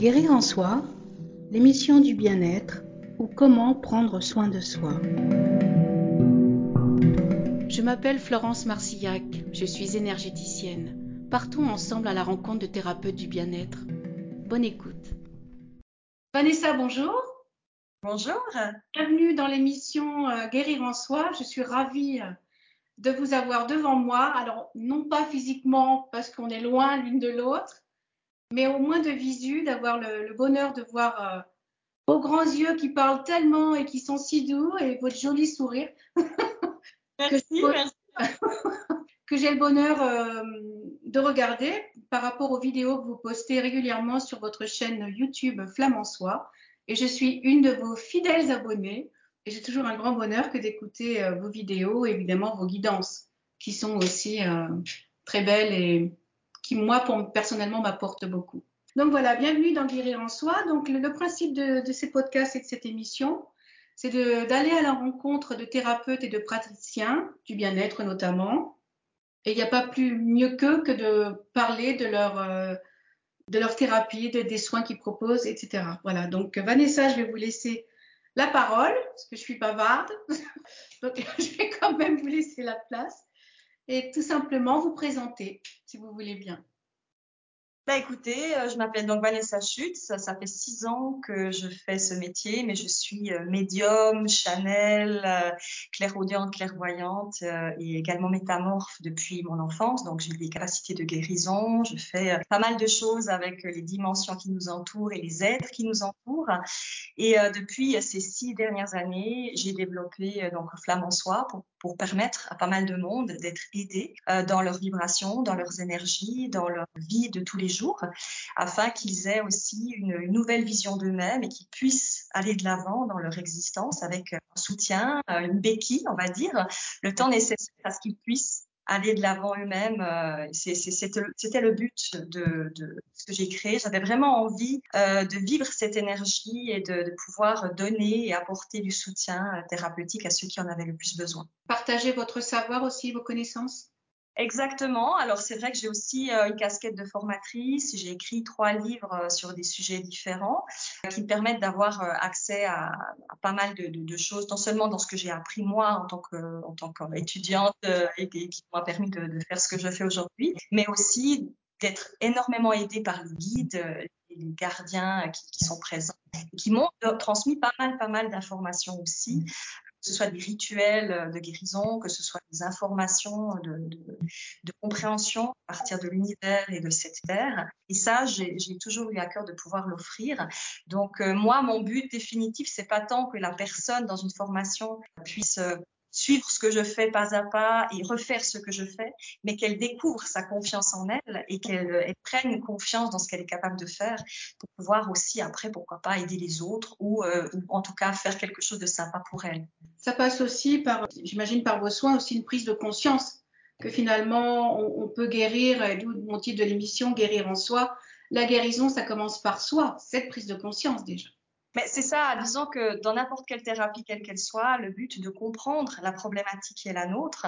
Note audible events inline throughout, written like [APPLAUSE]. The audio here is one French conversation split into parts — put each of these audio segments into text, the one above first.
Guérir en soi, l'émission du bien-être ou comment prendre soin de soi. Je m'appelle Florence Marcillac, je suis énergéticienne. Partons ensemble à la rencontre de thérapeutes du bien-être. Bonne écoute. Vanessa, bonjour. Bonjour. Bienvenue dans l'émission euh, Guérir en soi. Je suis ravie euh, de vous avoir devant moi. Alors, non pas physiquement parce qu'on est loin l'une de l'autre, mais au moins de visu, d'avoir le, bonheur de voir euh, vos grands yeux qui parlent tellement et qui sont si doux et votre joli sourire. [LAUGHS] Merci, [LAUGHS] que j'ai le bonheur euh, de regarder par rapport aux vidéos que vous postez régulièrement sur votre chaîne YouTube Flamand Soi. Et je suis une de vos fidèles abonnés. Et j'ai toujours un grand bonheur que d'écouter euh, vos vidéos et évidemment vos guidances, qui sont aussi très belles et qui, moi, pour, personnellement, m'apporte beaucoup. Donc voilà, bienvenue dans Guérir en soi. Donc le, principe de, ces podcasts et de cette émission, c'est d'aller à la rencontre de thérapeutes et de praticiens, du bien-être notamment. Et il n'y a pas plus mieux qu'eux que de parler de leur, euh, de leur thérapie, de, des soins qu'ils proposent, etc. Voilà, donc Vanessa, je vais vous laisser la parole, parce que je suis bavarde. [LAUGHS] donc [LAUGHS] je vais quand même vous laisser la place et tout simplement vous présenter, si vous voulez bien. Bah écoutez, euh, je m'appelle donc Vanessa Schutz. Ça, ça, fait six ans que je fais ce métier, mais je suis euh, médium, Chanel, euh, clairaudiente, clairvoyante et également métamorphe depuis mon enfance. Donc j'ai des capacités de guérison. Je fais pas mal de choses avec les dimensions qui nous entourent et les êtres qui nous entourent. Et depuis ces six dernières années, j'ai développé donc Flamme en soi pour permettre à pas mal de monde d'être aidé dans leurs vibrations, dans leurs énergies, dans leur vie de tous les jours, afin qu'ils aient aussi une, nouvelle vision d'eux-mêmes et qu'ils puissent aller de l'avant dans leur existence avec un soutien, une béquille, on va dire, le temps nécessaire à ce qu'ils puissent aller de l'avant eux-mêmes. Euh, c'était le but de, ce que j'ai créé. J'avais vraiment envie euh, de vivre cette énergie et de, de, pouvoir donner et apporter du soutien thérapeutique à ceux qui en avaient le plus besoin. Partager votre savoir aussi, vos connaissances Exactement. Alors c'est vrai que j'ai aussi euh, une casquette de formatrice. J'ai écrit trois livres euh, sur des sujets différents qui me permettent d'avoir euh, accès à, pas mal de, choses, non seulement dans ce que j'ai appris moi en tant qu'étudiante et, qui m'a permis de, faire ce que je fais aujourd'hui, mais aussi d'être énormément aidée par les guides, les gardiens qui, qui sont présents, et qui m'ont transmis pas mal, pas mal d'informations aussi ce soit des rituels euh, de guérison, que ce soit des informations de, de, compréhension à partir de l'univers et de cette terre. Et ça, j'ai toujours eu à cœur de pouvoir l'offrir. Donc euh, moi, mon but définitif, c'est pas tant que la personne dans une formation puisse euh, suivre ce que je fais pas à pas et refaire ce que je fais, mais qu'elle découvre sa confiance en elle et qu'elle prenne confiance dans ce qu'elle est capable de faire pour pouvoir aussi après, pourquoi pas, aider les autres ou, euh, ou en tout cas faire quelque chose de sympa pour elle. Ça passe aussi par, j'imagine, par vos soins aussi une prise de conscience que finalement on, on peut guérir, d'où mon titre de l'émission, guérir en soi. La guérison, ça commence par soi, cette prise de conscience déjà. Mais c'est ça, disons que dans n'importe quelle thérapie, quelle qu'elle soit, le but de comprendre la problématique qui est la nôtre,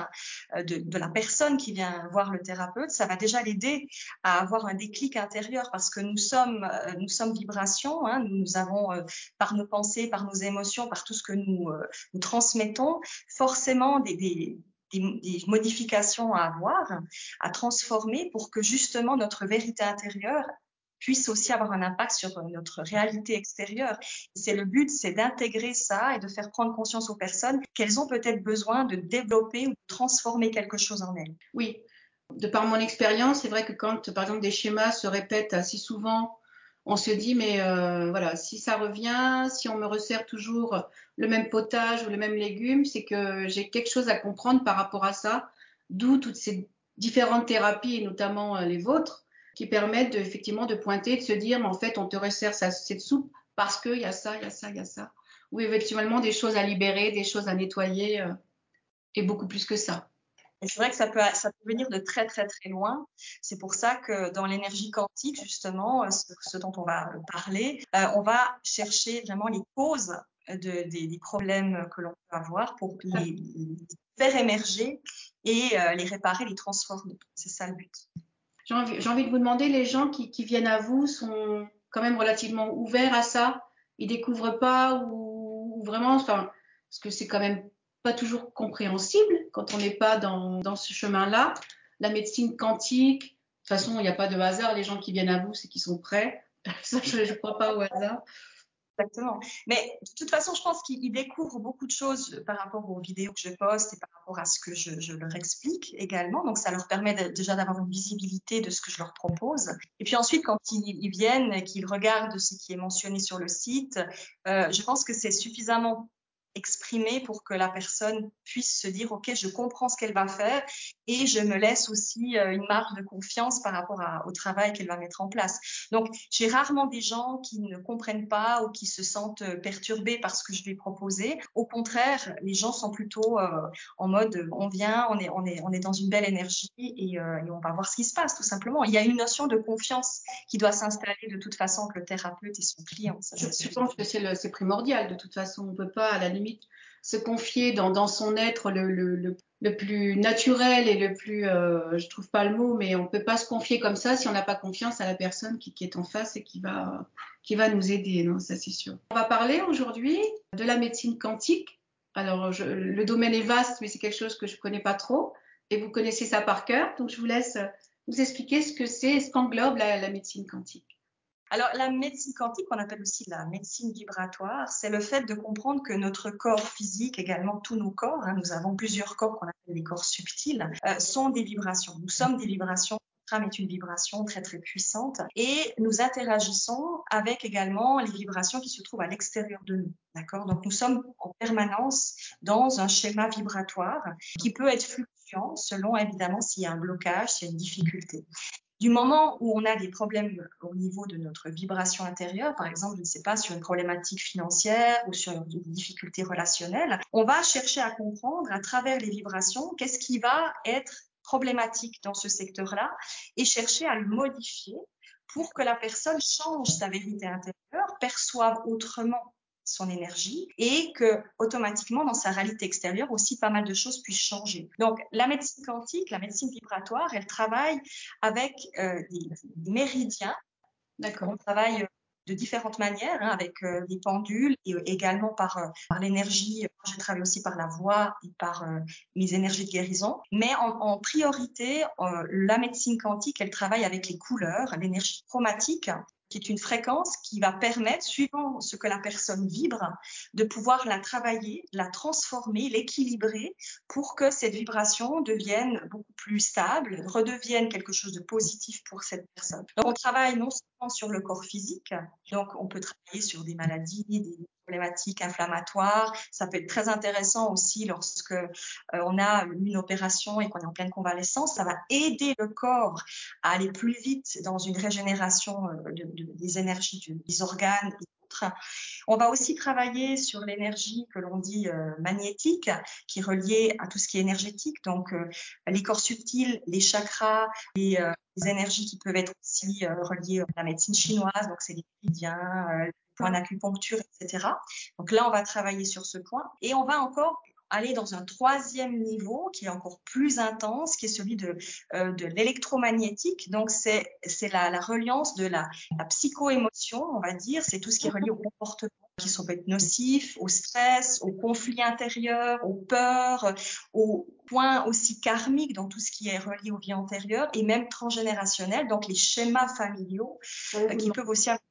euh, de, la personne qui vient voir le thérapeute, ça va déjà l'aider à avoir un déclic intérieur parce que nous sommes, euh, nous sommes vibrations, hein, nous avons euh, par nos pensées, par nos émotions, par tout ce que nous, nous transmettons, forcément des, modifications à avoir, à transformer pour que justement notre vérité intérieure puisse aussi avoir un impact sur notre réalité extérieure. C'est le but, c'est d'intégrer ça et de faire prendre conscience aux personnes qu'elles ont peut-être besoin de développer ou de transformer quelque chose en elles. Oui, de par mon expérience, c'est vrai que quand, par exemple, des schémas se répètent assez souvent, on se dit, mais euh, voilà, si ça revient, si on me resserre toujours le même potage ou le même légume, c'est que j'ai quelque chose à comprendre par rapport à ça, d'où toutes ces différentes thérapies, notamment euh, les vôtres, qui permettent de, effectivement de pointer, de se dire, mais en fait, on te resserre cette soupe parce qu'il y a ça, il y a ça, il y a ça. Ou éventuellement des choses à libérer, des choses à nettoyer, euh, et beaucoup plus que ça. C'est vrai que ça peut, ça peut venir de très très très loin. C'est pour ça que dans l'énergie quantique, justement, euh, ce, dont on va parler, euh, on va chercher vraiment les causes de, des, des, problèmes que l'on peut avoir pour les, faire émerger et les réparer, les transformer. C'est ça le but. J'ai envie, de vous demander, les gens qui, viennent à vous sont quand même relativement ouverts à ça. Ils découvrent pas ou, vraiment, parce que c'est quand même pas toujours compréhensible quand on n'est pas dans, dans ce chemin-là. La médecine quantique, de toute façon, il n'y a pas de hasard. Les gens qui viennent à vous, c'est qu'ils sont prêts. [LAUGHS] Ça, je ne crois pas au hasard. Exactement. Mais de toute façon, je pense qu'ils découvrent beaucoup de choses par rapport aux vidéos que je poste et par rapport à ce que je, leur explique également. Donc, ça leur permet déjà d'avoir une visibilité de ce que je leur propose. Et puis ensuite, quand ils, viennent et qu'ils regardent ce qui est mentionné sur le site, euh, je pense que c'est suffisamment exprimer pour que la personne puisse se dire ok je comprends ce qu'elle va faire et je me laisse aussi euh, une marge de confiance par rapport au travail qu'elle va mettre en place. Donc j'ai rarement des gens qui ne comprennent pas ou qui se sentent euh, perturbés par ce que je vais proposer. Au contraire les gens sont plutôt euh, en mode on vient on est on est on est dans une belle énergie et, et, on va voir ce qui se passe tout simplement. Il y a une notion de confiance qui doit s'installer de toute façon que le thérapeute et son client je, pense que c'est primordial de toute façon. On peut pas à la limite se confier dans, son être le, plus naturel et le plus, euh, je trouve pas le mot, mais on peut pas se confier comme ça si on n'a pas confiance à la personne qui, est en face et qui va, qui va nous aider, non Ça c'est sûr. On va parler aujourd'hui de la médecine quantique. Alors le domaine est vaste, mais c'est quelque chose que je connais pas trop et vous connaissez ça par cœur, donc je vous laisse vous expliquer ce que c'est, ce qu'englobe la médecine quantique. Alors, la médecine quantique, qu'on appelle aussi la médecine vibratoire, c'est le fait de comprendre que notre corps physique, également tous nos corps, hein, nous avons plusieurs corps qu'on appelle les corps subtils, euh, sont des vibrations. Nous sommes des vibrations notre âme est une vibration très très puissante et nous interagissons avec également les vibrations qui se trouvent à l'extérieur de nous. D'accord? Donc nous sommes en permanence dans un schéma vibratoire qui peut être fluctuant selon évidemment s'il y a un blocage, s'il y a une difficulté. Du moment où on a des problèmes au niveau de notre vibration intérieure, par exemple, je ne sais pas, sur une problématique financière ou sur une difficulté relationnelle, on va chercher à comprendre à travers les vibrations qu'est-ce qui va être problématique dans ce secteur-là et chercher à le modifier pour que la personne change sa vérité intérieure, perçoive autrement son énergie et que automatiquement dans sa réalité extérieure aussi pas mal de choses puissent changer. Donc la médecine quantique, la médecine vibratoire, elle travaille avec euh, des, méridiens. D'accord. On travaille de différentes manières, hein, avec euh, des pendules et euh, également par, par l'énergie. Je travaille aussi par la voix et par mes énergies de guérison. Mais en, en priorité, la médecine quantique, elle travaille avec les couleurs, l'énergie chromatique qui est une fréquence qui va permettre, suivant ce que la personne vibre, de pouvoir la travailler, la transformer, l'équilibrer pour que cette vibration devienne beaucoup plus stable, redevienne quelque chose de positif pour cette personne. Donc, on travaille non seulement sur le corps physique, donc on peut travailler sur des maladies, des problématiques inflammatoires. Ça peut être très intéressant aussi lorsque euh, on a une opération et qu'on est en pleine convalescence. Ça va aider le corps à aller plus vite dans une régénération euh, des énergies des organes On va aussi travailler sur l'énergie que l'on dit euh, magnétique, qui est reliée à tout ce qui est énergétique, donc les corps subtils, les chakras, les, les, énergies qui peuvent être aussi reliées à la médecine chinoise, donc c'est les méridiens, point d'acupuncture, etc. Donc là, on va travailler sur ce point. Et on va encore aller dans un troisième niveau qui est encore plus intense, qui est celui de, euh, de l'électromagnétique. Donc, c'est, la, la reliance de la, la psycho-émotion, on va dire. C'est tout ce qui est relié au comportement qui sont peut être nocifs, au stress, au conflit intérieur, aux peurs, aux points aussi karmiques dans tout ce qui est relié aux vies antérieures et même transgénérationnels, donc les schémas familiaux euh, qui peuvent aussi avoir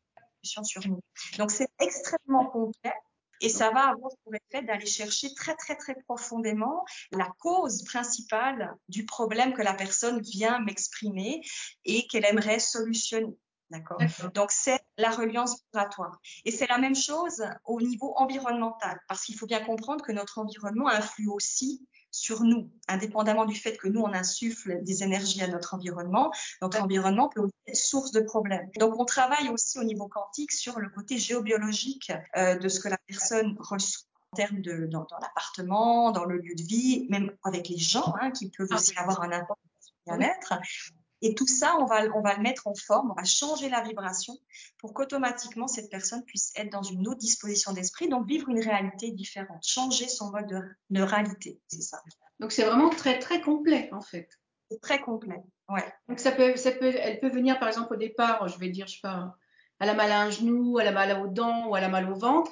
sur nous. Donc c'est extrêmement complet et ça va avoir pour effet d'aller chercher très très très profondément la cause principale du problème que la personne vient m'exprimer et qu'elle aimerait solutionner. D'accord? Donc c'est la reliance vibratoire. Et c'est la même chose au niveau environnemental, parce qu'il faut bien comprendre que notre environnement influe aussi sur nous, indépendamment du fait que nous, on insuffle des énergies à notre environnement. Notre environnement peut aussi être source de problèmes. Donc, on travaille aussi au niveau quantique sur le côté géobiologique euh, de ce que la personne reçoit en termes de dans, l'appartement, dans le lieu de vie, même avec les gens hein, qui peuvent aussi avoir un impact sur le bien-être. Et tout ça, on va, on va le mettre en forme, on va changer la vibration pour qu'automatiquement cette personne puisse être dans une autre disposition d'esprit, donc vivre une réalité différente, changer son mode de, réalité, c'est ça. Donc c'est vraiment très très complet en fait. C'est très complet, ouais. Donc ça peut, ça peut, elle peut venir par exemple au départ, je vais dire, je sais pas, elle a mal à un genou, elle a mal aux dents ou elle a mal au ventre.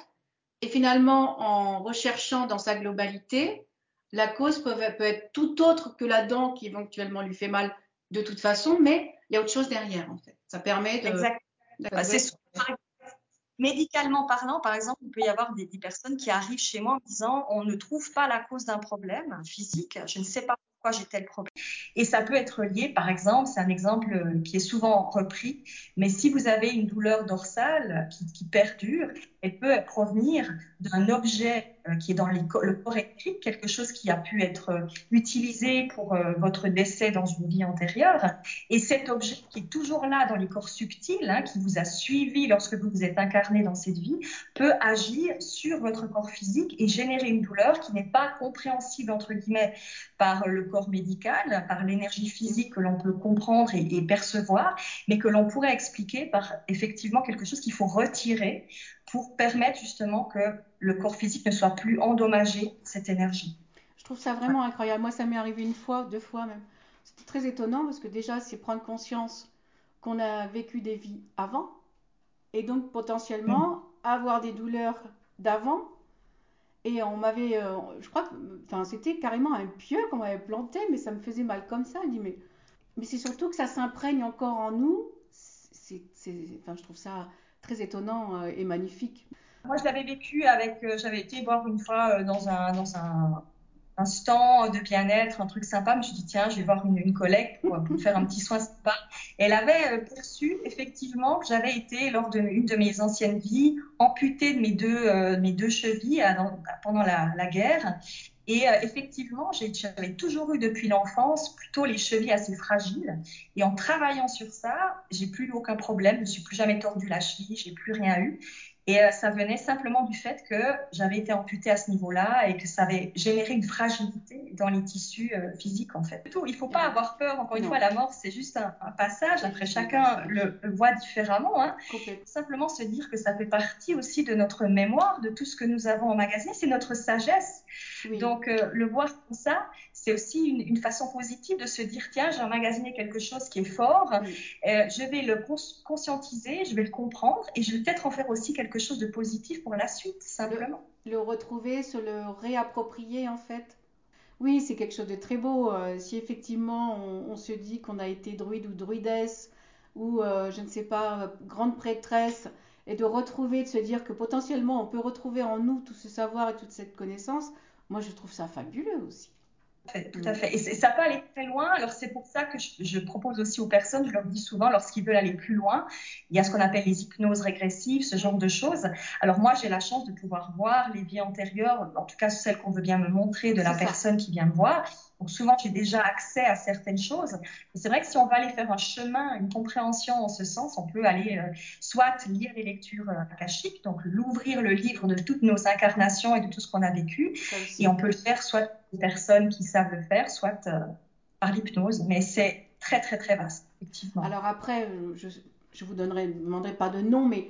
Et finalement, en recherchant dans sa globalité, la cause peut, être tout autre que la dent qui éventuellement lui fait mal de toute façon, mais il y a autre chose derrière en fait. Ça permet de. Exact. Bah, médicalement parlant, par exemple, il peut y avoir des, des, personnes qui arrivent chez moi en disant on ne trouve pas la cause d'un problème physique, je ne sais pas pourquoi j'ai tel problème. Et ça peut être lié, par exemple, c'est un exemple euh, qui est souvent repris, mais si vous avez une douleur dorsale qui, perdure, elle peut provenir d'un objet euh, qui est dans le corps électrique, quelque chose qui a pu être euh, utilisé pour votre décès dans une vie antérieure. Et cet objet qui est toujours là dans les corps subtils, hein, qui vous a suivi lorsque vous vous êtes incarné dans cette vie, peut agir sur votre corps physique et générer une douleur qui n'est pas compréhensible, entre guillemets, par le corps médical, par l'énergie physique que l'on peut comprendre et, percevoir, mais que l'on pourrait expliquer par effectivement quelque chose qu'il faut retirer pour permettre justement que le corps physique ne soit plus endommagé cette énergie. Je trouve ça vraiment incroyable. Moi, ça m'est arrivé une fois, deux fois même. C'était très étonnant parce que déjà, c'est prendre conscience qu'on a vécu des vies avant et donc potentiellement mm. avoir des douleurs d'avant et on m'avait, euh, je crois que, enfin, c'était carrément un pieu qu'on m'avait planté, mais ça me faisait mal comme ça. Elle dit, mais, mais c'est surtout que ça s'imprègne encore en nous. C'est, enfin, je trouve ça très étonnant euh, et magnifique. Moi, je l'avais vécu avec, euh, j'avais été voir une fois dans un, dans un, un de bien-être, un truc sympa. Je me suis dit, tiens, je vais voir une, collègue pour, faire un petit soin sympa. Elle avait euh, perçu effectivement que j'avais été, lors d'une de, mes anciennes vies, amputée de mes deux, euh, chevilles pendant la, guerre. Et euh, effectivement, j'avais toujours eu depuis l'enfance plutôt les chevilles assez fragiles. Et en travaillant sur ça, j'ai plus eu aucun problème. Je ne suis plus jamais tordu la cheville, j'ai plus rien eu. Et euh, ça venait simplement du fait que j'avais été amputée à ce niveau-là et que ça avait généré une fragilité dans les tissus euh, physiques en fait. Tout, il ne faut pas avoir peur. Encore une fois, la mort c'est juste un, passage. Après, chacun le, voit différemment. Hein. Simplement se dire que ça fait partie aussi de notre mémoire, de tout ce que nous avons emmagasiné. C'est notre sagesse. Donc euh, le voir comme ça, c'est aussi une, façon positive de se dire tiens, j'ai emmagasiné quelque chose qui est fort, euh, je vais le conscientiser, je vais le comprendre et je vais peut-être en faire aussi quelque chose de positif pour la suite, simplement. Le, retrouver, se le réapproprier en fait. Oui, c'est quelque chose de très beau. Euh, si effectivement on, se dit qu'on a été druide ou druidesse ou je ne sais pas, grande prêtresse, et de retrouver, de se dire que potentiellement on peut retrouver en nous tout ce savoir et toute cette connaissance, moi je trouve ça fabuleux aussi. Tout à fait. Et ça peut aller très loin. Alors, c'est pour ça que je, propose aussi aux personnes, je leur dis souvent, lorsqu'ils veulent aller plus loin, il y a ce qu'on appelle les hypnoses régressives, ce genre de choses. Alors, moi, j'ai la chance de pouvoir voir les vies antérieures, en tout cas celles qu'on veut bien me montrer de la personne qui vient me voir. Donc, souvent, j'ai déjà accès à certaines choses. c'est vrai que si on va aller faire un chemin, une compréhension en ce sens, on peut aller euh, soit lire les lectures euh, akashiques, donc l'ouvrir le livre de toutes nos incarnations et de tout ce qu'on a vécu. Et on peut le faire soit des personnes qui savent le faire, soit euh, par l'hypnose. Mais c'est très, très, très vaste, effectivement. Alors après, je, je vous donnerai, demanderai pas de nom, mais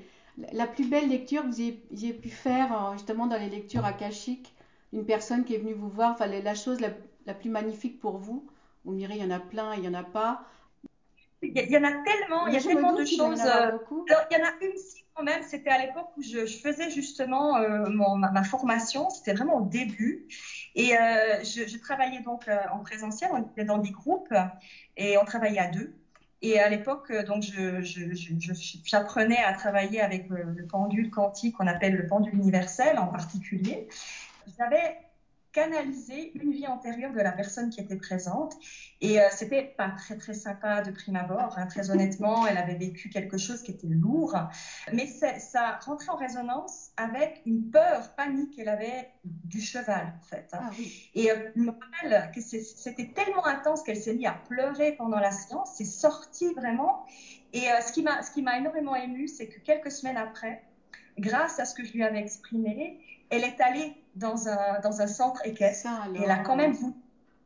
la plus belle lecture que vous ayez, pu faire justement dans les lectures akashiques, une personne qui est venue vous voir, enfin la chose la, la plus magnifique pour vous? Vous me direz, il y en a plein, il n'y en a pas. Il y, en a tellement, il y a tellement de choses. Euh, il y en a une si quand même, c'était à l'époque où je, faisais justement euh, ma, formation, c'était vraiment au début. Et euh, je, travaillais donc en présentiel, on était dans des groupes et on travaillait à deux. Et à l'époque, donc, j'apprenais à travailler avec le, le pendule quantique qu'on appelle le pendule universel en particulier. J'avais canaliser une vie antérieure de la personne qui était présente. Et euh, c'était pas très très sympa de prime abord. Hein. Très honnêtement, elle avait vécu quelque chose qui était lourd, mais ça rentrait en résonance avec une peur, panique qu'elle avait du cheval en fait. Hein. Ah, oui. Et euh, je me rappelle que c'était tellement intense qu'elle s'est mise à pleurer pendant la séance. C'est sorti vraiment. Et euh, ce qui m'a ce qui m'a énormément ému, c'est que quelques semaines après, grâce à ce que je lui avais exprimé, elle est allée dans un, dans un centre équestre et elle a quand même voulu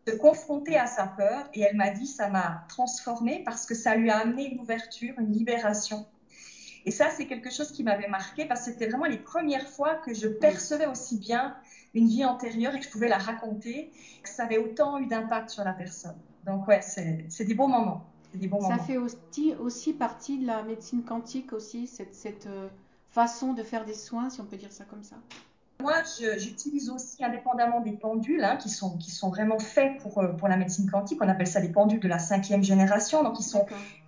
se confronter à sa peur et elle m'a dit ça m'a transformée parce que ça lui a amené une ouverture, une libération. Et ça, c'est quelque chose qui m'avait marqué parce que c'était vraiment les premières fois que je percevais aussi bien une vie antérieure et que je pouvais la raconter, que ça avait autant eu d'impact sur la personne. Donc ouais, c'est des beaux moments. des bons Ça fait aussi, aussi, partie de la médecine quantique aussi, cette, cette euh, façon de faire des soins, si on peut dire ça comme ça. Moi, j'utilise aussi, indépendamment des pendules, hein, qui, sont, qui sont vraiment faits pour, euh, pour la médecine quantique, on appelle ça des pendules de la cinquième génération. Donc, ils sont,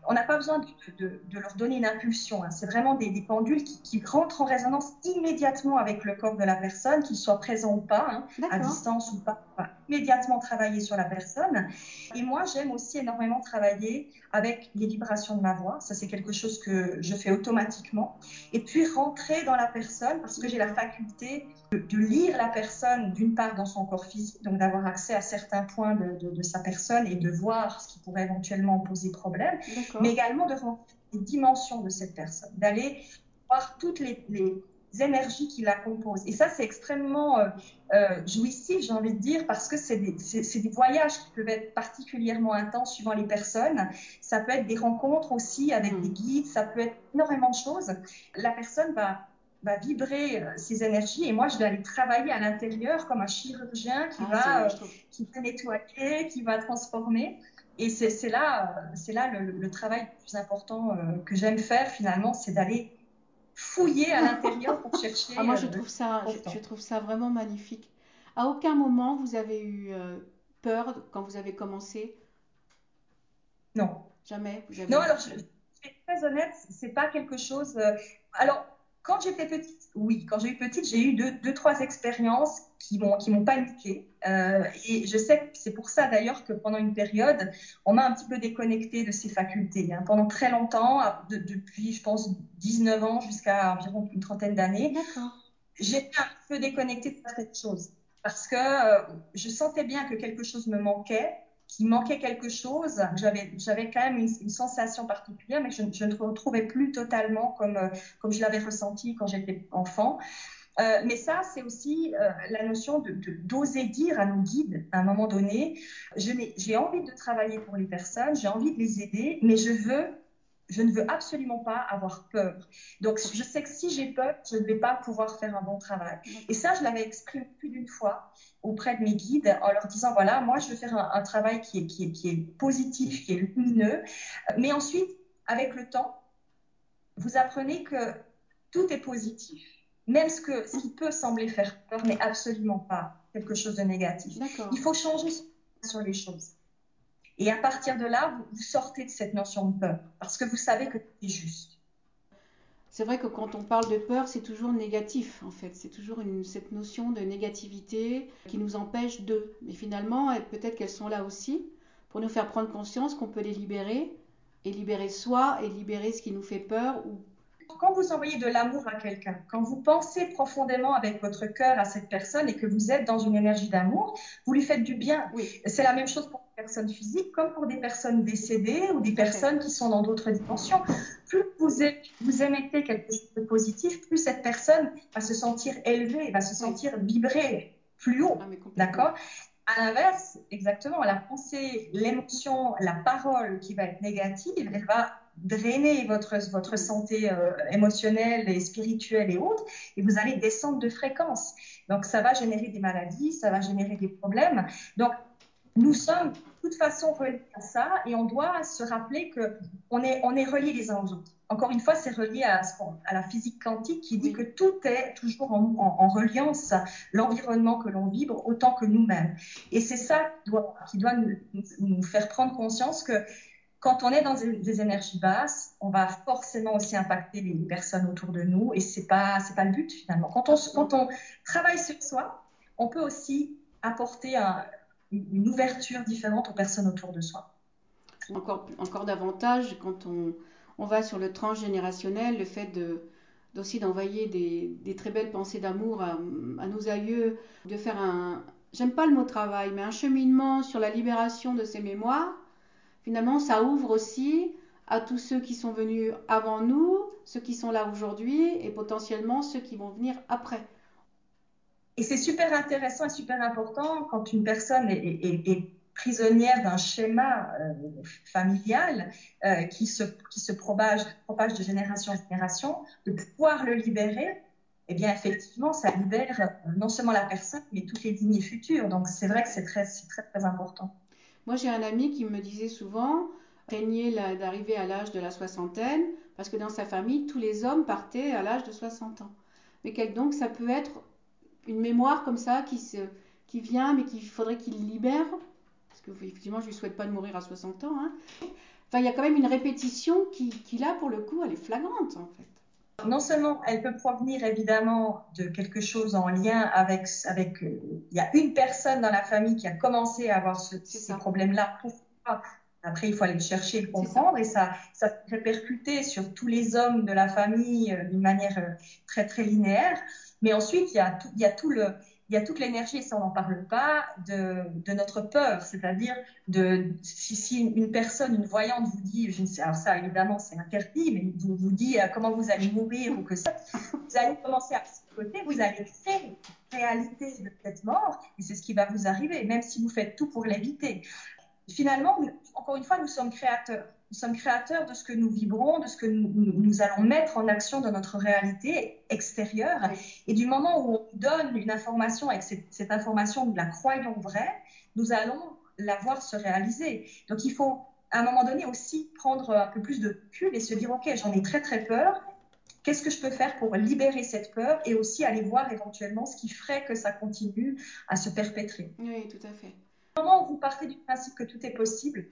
on n'a pas besoin de, de, de, leur donner une impulsion. Hein. C'est vraiment des, des pendules qui, qui, rentrent en résonance immédiatement avec le corps de la personne, qu'il soit présent ou pas, hein, à distance ou pas. Immédiatement travailler sur la personne. Et moi, j'aime aussi énormément travailler avec les vibrations de ma voix. Ça, c'est quelque chose que je fais automatiquement. Et puis, rentrer dans la personne, parce que j'ai la faculté de, lire la personne, d'une part dans son corps physique, donc d'avoir accès à certains points de, de, sa personne et de voir ce qui pourrait éventuellement poser problème, mais également de voir les dimensions de cette personne, d'aller voir toutes les, les, énergies qui la composent. Et ça, c'est extrêmement euh, euh, jouissif, j'ai envie de dire, parce que c'est des, des, voyages qui peuvent être particulièrement intenses suivant les personnes. Ça peut être des rencontres aussi avec hmm. des guides, ça peut être énormément de choses. La personne va va vibrer euh, ces énergies et moi je vais aller travailler à l'intérieur comme un chirurgien qui ah, va qui va nettoyer, qui va transformer. Et c'est là, c'est là le, travail le plus important euh, que j'aime faire finalement, c'est d'aller fouiller à l'intérieur pour chercher. Ah, moi je euh, trouve ça, je, trouve ça vraiment magnifique. À aucun moment vous avez eu peur quand vous avez commencé? Non. Jamais. Vous avez... Non alors je, je suis très honnête, c'est pas quelque chose. alors quand j'étais petite, oui, quand j'ai eu petite, j'ai eu deux, deux, trois expériences qui m'ont qui m'ont paniqué. Euh, et je sais que c'est pour ça d'ailleurs que pendant une période, on m'a un petit peu déconnecté de ces facultés. Hein. Pendant très longtemps, depuis je pense 19 ans jusqu'à environ une trentaine d'années, j'étais un peu déconnectée de certaines choses parce que euh, je sentais bien que quelque chose me manquait qu'il manquait quelque chose. J'avais, j'avais quand même une, sensation particulière, mais je, je, ne retrouvais plus totalement comme, euh, comme je l'avais ressenti quand j'étais enfant. Euh, mais ça, c'est aussi euh, la notion de, d'oser dire à nos guides à un moment donné, j'ai envie de travailler pour les personnes, j'ai envie de les aider, mais je ne veux absolument pas avoir peur. Donc, je sais que si j'ai peur, je ne vais pas pouvoir faire un bon travail. Et ça, je l'avais exprimé plus d'une fois auprès de mes guides en leur disant, voilà, moi, je veux faire un, travail qui est positif, qui est lumineux. Mais ensuite, avec le temps, vous apprenez que tout est positif. Même ce, que, ce qui peut sembler faire peur n'est absolument pas quelque chose de négatif. Il faut changer sur les choses. Et à partir de là, vous, sortez de cette notion de peur parce que vous savez que c'est juste. C'est vrai que quand on parle de peur, c'est toujours négatif en fait. C'est toujours une, cette notion de négativité qui nous empêche de. Mais finalement, peut-être qu'elles sont là aussi pour nous faire prendre conscience qu'on peut les libérer et libérer soi et libérer ce qui nous fait peur ou quand vous envoyez de l'amour à quelqu'un, quand vous pensez profondément avec votre cœur à cette personne et que vous êtes dans une énergie d'amour, vous lui faites du bien. C'est la même chose pour les personnes physiques comme pour des personnes décédées ou des personnes qui sont dans d'autres dimensions. Plus vous, vous émettez quelque chose de positif, plus cette personne va se sentir élevée, va se sentir vibrer plus haut. Ah, D'accord? À l'inverse, exactement, la pensée, l'émotion, la parole qui va être négative, elle va drainer votre, votre santé euh, émotionnelle et spirituelle et autres, et vous allez descendre de fréquence. Donc, ça va générer des maladies, ça va générer des problèmes. Donc, nous sommes de toute façon reliés à ça et on doit se rappeler que on est, on est reliés les uns aux autres. Encore une fois, c'est relié à, à, la physique quantique qui dit que tout est toujours en, en, reliance, l'environnement que l'on vibre autant que nous-mêmes. Et c'est ça qui doit, qui doit nous, nous, faire prendre conscience que quand on est dans des énergies basses, on va forcément aussi impacter les personnes autour de nous et c'est pas c'est pas le but finalement. Quand on travaille sur soi, on peut aussi apporter une ouverture différente aux personnes autour de soi. Encore encore davantage quand on on va sur le transgénérationnel, le fait de aussi d'envoyer des, des, très belles pensées d'amour à, à, nos aïeux, de faire un, j'aime pas le mot travail, mais un cheminement sur la libération de ces mémoires finalement, ça ouvre aussi à tous ceux qui sont venus avant nous, ceux qui sont là aujourd'hui et potentiellement ceux qui vont venir après. Et c'est super intéressant et super important quand une personne est, prisonnière d'un schéma euh, familial euh, qui, se, propage, propage de génération en génération, de pouvoir le libérer. Eh bien, effectivement, ça libère euh, non seulement la personne, mais toutes les lignées futures. Donc, c'est vrai que c'est très, très, très important. Moi, j'ai un ami qui me disait souvent, craignait d'arriver à l'âge de la soixantaine, parce que dans sa famille, tous les hommes partaient à l'âge de 60 ans. Mais donc ça peut être une mémoire comme ça qui, se, qui vient, mais qu'il faudrait qu'il libère, parce que effectivement, je lui souhaite pas de mourir à 60 ans. Hein. Enfin, il y a quand même une répétition qui, qui, là, pour le coup, elle est flagrante, en fait. Non seulement elle peut provenir évidemment de quelque chose en lien avec, avec euh, il y a une personne dans la famille qui a commencé à avoir ce, ces problèmes-là. Après, il faut aller le chercher, le comprendre, et ça, ça répercuter sur tous les hommes de la famille euh, d'une manière euh, très très linéaire. Mais ensuite, il y a tout, il y a tout le, il y a toute l'énergie, et ça on n'en parle pas, de, notre peur. C'est-à-dire, si, une personne, une voyante vous dit, alors ça évidemment c'est interdit, mais vous vous dit euh, comment vous allez mourir ou que ça, vous allez commencer à psychoter, vous allez créer réalité de cette mort, et c'est ce qui va vous arriver, même si vous faites tout pour l'éviter. Finalement, encore une fois, nous sommes créateurs. Nous sommes créateurs de ce que nous vibrons, de ce que nous, allons mettre en action dans notre réalité extérieure. Et du moment où on donne une information et que cette, information, nous la croyons vraie, nous allons la voir se réaliser. Donc il faut à un moment donné aussi prendre un peu plus de recul et se dire, OK, j'en ai très très peur. Qu'est-ce que je peux faire pour libérer cette peur et aussi aller voir éventuellement ce qui ferait que ça continue à se perpétrer? Oui, tout à fait. Moment où vous partez du principe que tout est possible,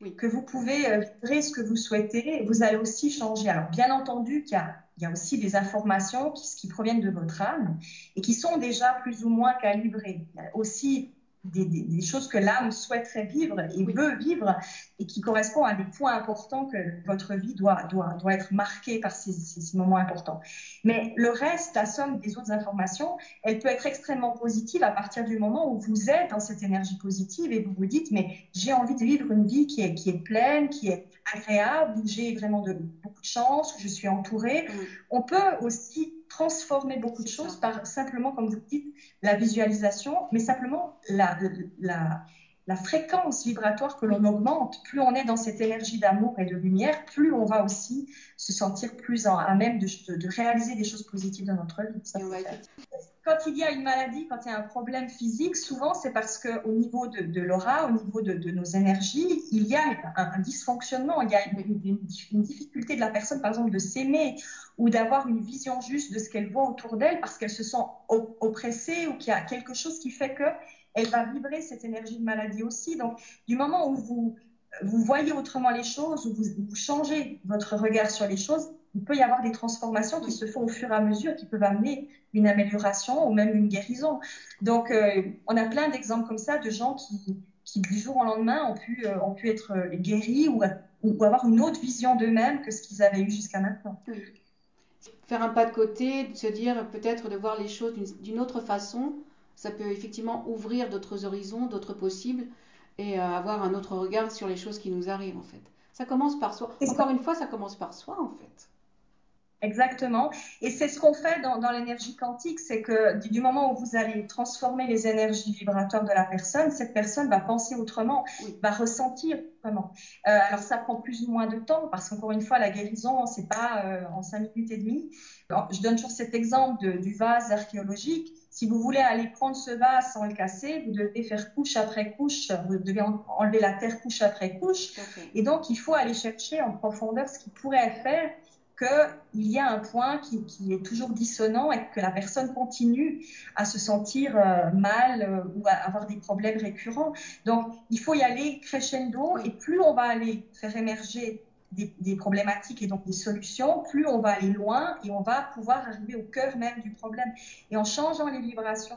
oui. que vous pouvez vibrer euh, ce que vous souhaitez, vous allez aussi changer. Alors, bien entendu qu'il y, y a, aussi des informations qui, qui, proviennent de votre âme et qui sont déjà plus ou moins calibrées. Il y a aussi des, des, des choses que l'âme souhaiterait vivre et oui. veut vivre et qui correspondent à des points importants que votre vie doit, doit, doit être marquée par ces, ces, ces, moments importants. Mais le reste, la somme des autres informations, elle peut être extrêmement positive à partir du moment où vous êtes dans cette énergie positive et vous vous dites, mais j'ai envie de vivre une vie qui est, qui est pleine, qui est agréable, où j'ai vraiment de, beaucoup de chance, où je suis entourée. On peut aussi transformer beaucoup de choses par simplement, comme vous dites, la visualisation, mais simplement la, la, la fréquence vibratoire que l'on augmente, plus on est dans cette énergie d'amour et de lumière, plus on va aussi se sentir plus en, à même de, réaliser des choses positives dans notre vie. Ça quand il y a une maladie, quand il y a un problème physique, souvent c'est parce qu'au niveau de, l'aura, au niveau de, nos énergies, il y a un, dysfonctionnement, il y a une, difficulté de la personne, par exemple, de s'aimer ou d'avoir une vision juste de ce qu'elle voit autour d'elle parce qu'elle se sent oppressée ou qu'il y a quelque chose qui fait que elle va vibrer cette énergie de maladie aussi. Donc, du moment où vous, voyez autrement les choses, où vous changez votre regard sur les choses, il peut y avoir des transformations qui se font au fur et à mesure, qui peuvent amener une amélioration ou même une guérison. Donc, euh, on a plein d'exemples comme ça de gens qui, qui du jour au lendemain ont pu, euh, ont pu être guéris ou, ou, avoir une autre vision d'eux-mêmes que ce qu'ils avaient eu jusqu'à maintenant. Oui. Faire un pas de côté, de se dire peut-être de voir les choses d'une autre façon, ça peut effectivement ouvrir d'autres horizons, d'autres possibles et euh, avoir un autre regard sur les choses qui nous arrivent en fait. Ça commence par soi. Encore une fois, ça commence par soi en fait. Exactement. Et c'est ce qu'on fait dans, dans l'énergie quantique, c'est que du moment où vous allez transformer les énergies vibratoires de la personne, cette personne va penser autrement, oui. va ressentir autrement. Euh, alors ça prend plus ou moins de temps parce qu'encore une fois, la guérison, c'est pas euh, en cinq minutes et demie. Alors, je donne toujours cet exemple de, du vase archéologique. Si vous voulez aller prendre ce vase sans le casser, vous devez faire couche après couche, vous devez enlever la terre couche après couche. Okay. Et donc, il faut aller chercher en profondeur ce qui pourrait faire qu'il y a un point qui, est toujours dissonant et que la personne continue à se sentir euh, mal euh, ou à avoir des problèmes récurrents. Donc, il faut y aller crescendo et plus on va aller faire émerger des, problématiques et donc des solutions, plus on va aller loin et on va pouvoir arriver au cœur même du problème. Et en changeant les vibrations,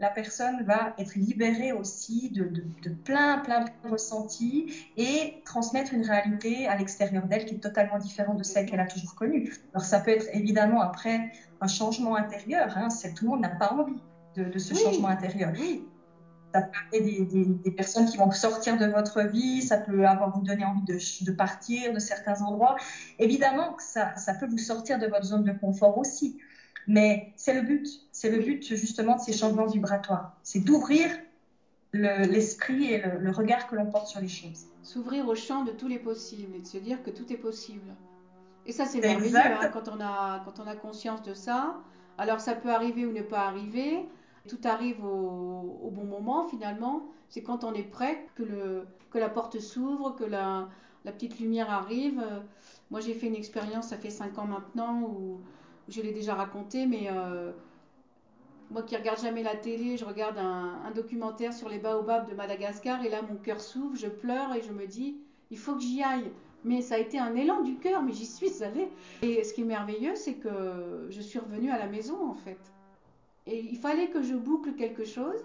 la personne va être libérée aussi de, de, de plein, plein de ressentis et transmettre une réalité à l'extérieur d'elle qui est totalement différente de celle qu'elle a toujours connue. Alors ça peut être évidemment après un changement intérieur, hein, tout le monde n'a pas envie de, de ce oui. changement intérieur. Oui. Ça peut être des, des, des, personnes qui vont sortir de votre vie, ça peut avoir vous donner envie de, de partir de certains endroits. Évidemment que ça, ça peut vous sortir de votre zone de confort aussi. Mais c'est le but, c'est le but justement de ces changements vibratoires. C'est d'ouvrir l'esprit le, et le, le, regard que l'on porte sur les choses. S'ouvrir au champ de tous les possibles et de se dire que tout est possible. Et ça, c'est merveilleux hein, quand, on a, quand on a conscience de ça. Alors, ça peut arriver ou ne pas arriver. Tout arrive au, au bon moment finalement. C'est quand on est prêt que, le, que la porte s'ouvre, que la, la petite lumière arrive. moi, j'ai fait une expérience, ça fait 5 ans maintenant, où, je l'ai déjà raconté, mais moi qui regarde jamais la télé, je regarde un, documentaire sur les baobabs de Madagascar et là mon cœur s'ouvre, je pleure et je me dis il faut que j'y aille. Mais ça a été un élan du cœur, mais j'y suis allée. Et ce qui est merveilleux, c'est que je suis revenue à la maison en fait. Et il fallait que je boucle quelque chose.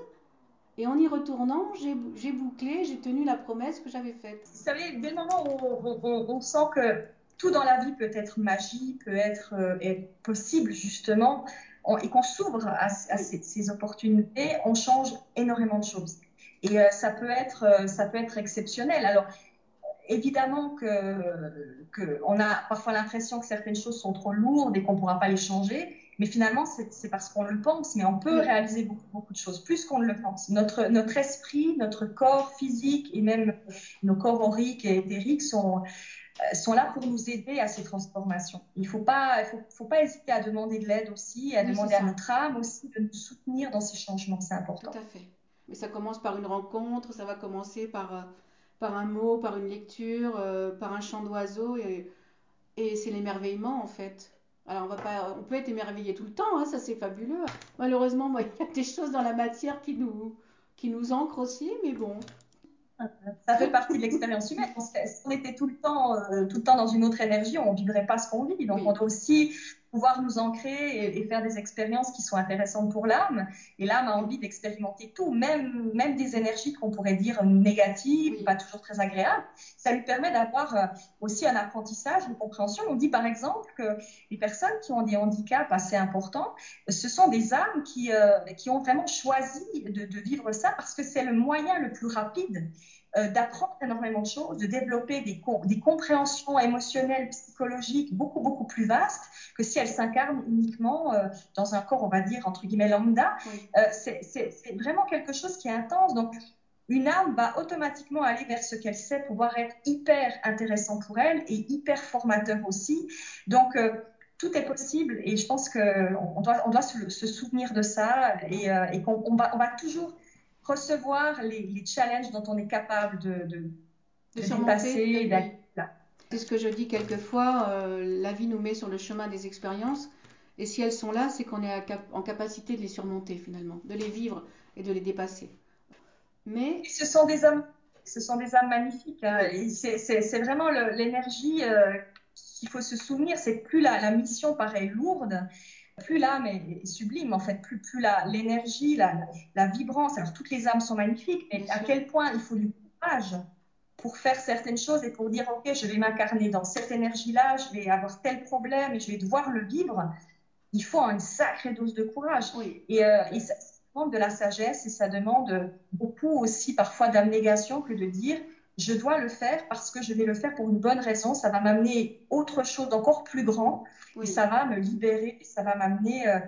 Et en y retournant, j'ai bouclé, j'ai tenu la promesse que j'avais faite. Vous savez, dès le moment où on, sent que tout dans la vie peut être magie, peut être, euh, possible justement, et qu'on s'ouvre à, ces, opportunités, on change énormément de choses. Et euh, ça, peut être, euh, ça peut être exceptionnel. Alors, évidemment que, que on a parfois l'impression que certaines choses sont trop lourdes et qu'on ne pourra pas les changer, mais finalement, c'est parce qu'on le pense, mais on peut réaliser beaucoup, beaucoup de choses, plus qu'on ne le pense. Notre, notre esprit, notre corps physique et même nos corps auriques et éthériques sont, sont là pour nous aider à ces transformations. Il ne faut pas, faut, faut, pas hésiter à demander de l'aide aussi, à demander à notre âme aussi de nous soutenir dans ces changements. C'est important. Tout à fait. Mais ça commence par une rencontre, ça va commencer par, euh, par un mot, par une lecture, euh, par un chant d'oiseau. Et, et c'est l'émerveillement en fait. Alors on va pas, on peut être émerveillé tout le temps, hein, ça c'est fabuleux. Malheureusement, moi, [LAUGHS] il y a des choses dans la matière qui nous, qui nous ancrent aussi, mais bon, ça fait partie de l'expérience humaine. Si on était tout le temps, euh, tout le temps dans une autre énergie, on ne vivrait pas ce qu'on vit. Donc, on doit aussi pouvoir nous ancrer et, faire des expériences qui sont intéressantes pour l'âme. Et l'âme a envie d'expérimenter tout, même, même des énergies qu'on pourrait dire négatives, pas toujours très agréables. Ça lui permet d'avoir euh, aussi un apprentissage, une compréhension. On dit par exemple que les personnes qui ont des handicaps assez importants, ce sont des âmes qui, euh, qui ont vraiment choisi de, de vivre ça parce que c'est le moyen le plus rapide euh, d'apprendre énormément de choses, de développer des, des, compréhensions émotionnelles, psychologiques beaucoup, beaucoup plus vastes que si elles s'incarnent uniquement euh, dans un corps, on va dire, entre guillemets, lambda. Euh, c'est vraiment quelque chose qui est intense. Donc, une âme va automatiquement aller vers ce qu'elle sait pouvoir être hyper intéressant pour elle et hyper formateur aussi. Donc, tout est possible et je pense qu'on doit, on doit se, souvenir de ça et, et qu'on va, on va toujours recevoir les, challenges dont on est capable de, de, de, dépasser. C'est ce que je dis quelquefois, euh, la vie nous met sur le chemin des expériences, et si elles sont là, c'est qu'on est en capacité de les surmonter finalement, de les vivre et de les dépasser. Mais ce sont des âmes, ce sont des âmes magnifiques. Hein, c'est vraiment l'énergie euh, qu'il faut se souvenir. C'est plus la, la mission paraît lourde, plus l'âme est, sublime, en fait, plus, plus l'énergie, la, la, vibrance. Alors, toutes les âmes sont magnifiques, mais à quel point il faut du courage pour faire certaines choses et pour dire, OK, je vais m'incarner dans cette énergie-là, je vais avoir tel problème et je vais devoir le vivre. Il faut une sacrée dose de courage. Et, euh, et ça, ça demande de la sagesse et ça demande beaucoup aussi parfois d'abnégation que de dire, je dois le faire parce que je vais le faire pour une bonne raison. Ça va m'amener autre chose d'encore plus grand et ça va me libérer. Ça va m'amener, euh,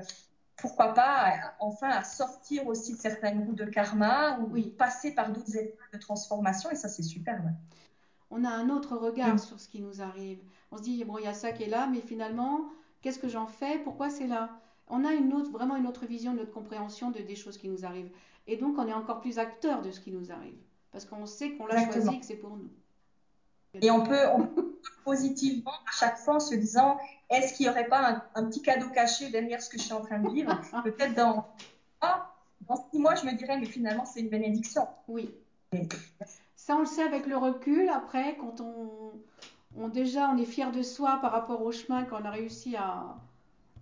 pourquoi pas, enfin à sortir aussi de certaines routes de karma ou passer par d'autres étapes de transformation. Et ça, c'est superbe. On a un autre regard sur ce qui nous arrive. On se dit, bon, il y a ça qui est là, mais finalement, qu'est-ce que j'en fais? Pourquoi c'est là? On a une autre, vraiment une autre vision, une autre compréhension de, des choses qui nous arrivent. Et donc, on est encore plus acteur de ce qui nous arrive parce qu'on sait qu'on l'a choisi, que c'est pour nous. Et on peut, [LAUGHS] positivement à chaque fois en se disant est-ce qu'il n'y aurait pas un, petit cadeau caché derrière ce que je suis en train de vivre? [LAUGHS] Peut-être dans, ah, dans six mois, je me dirais mais finalement, c'est une bénédiction. Oui. Ça, on le sait avec le recul. Après, quand on, on déjà on est fier de soi par rapport au chemin qu'on a réussi à,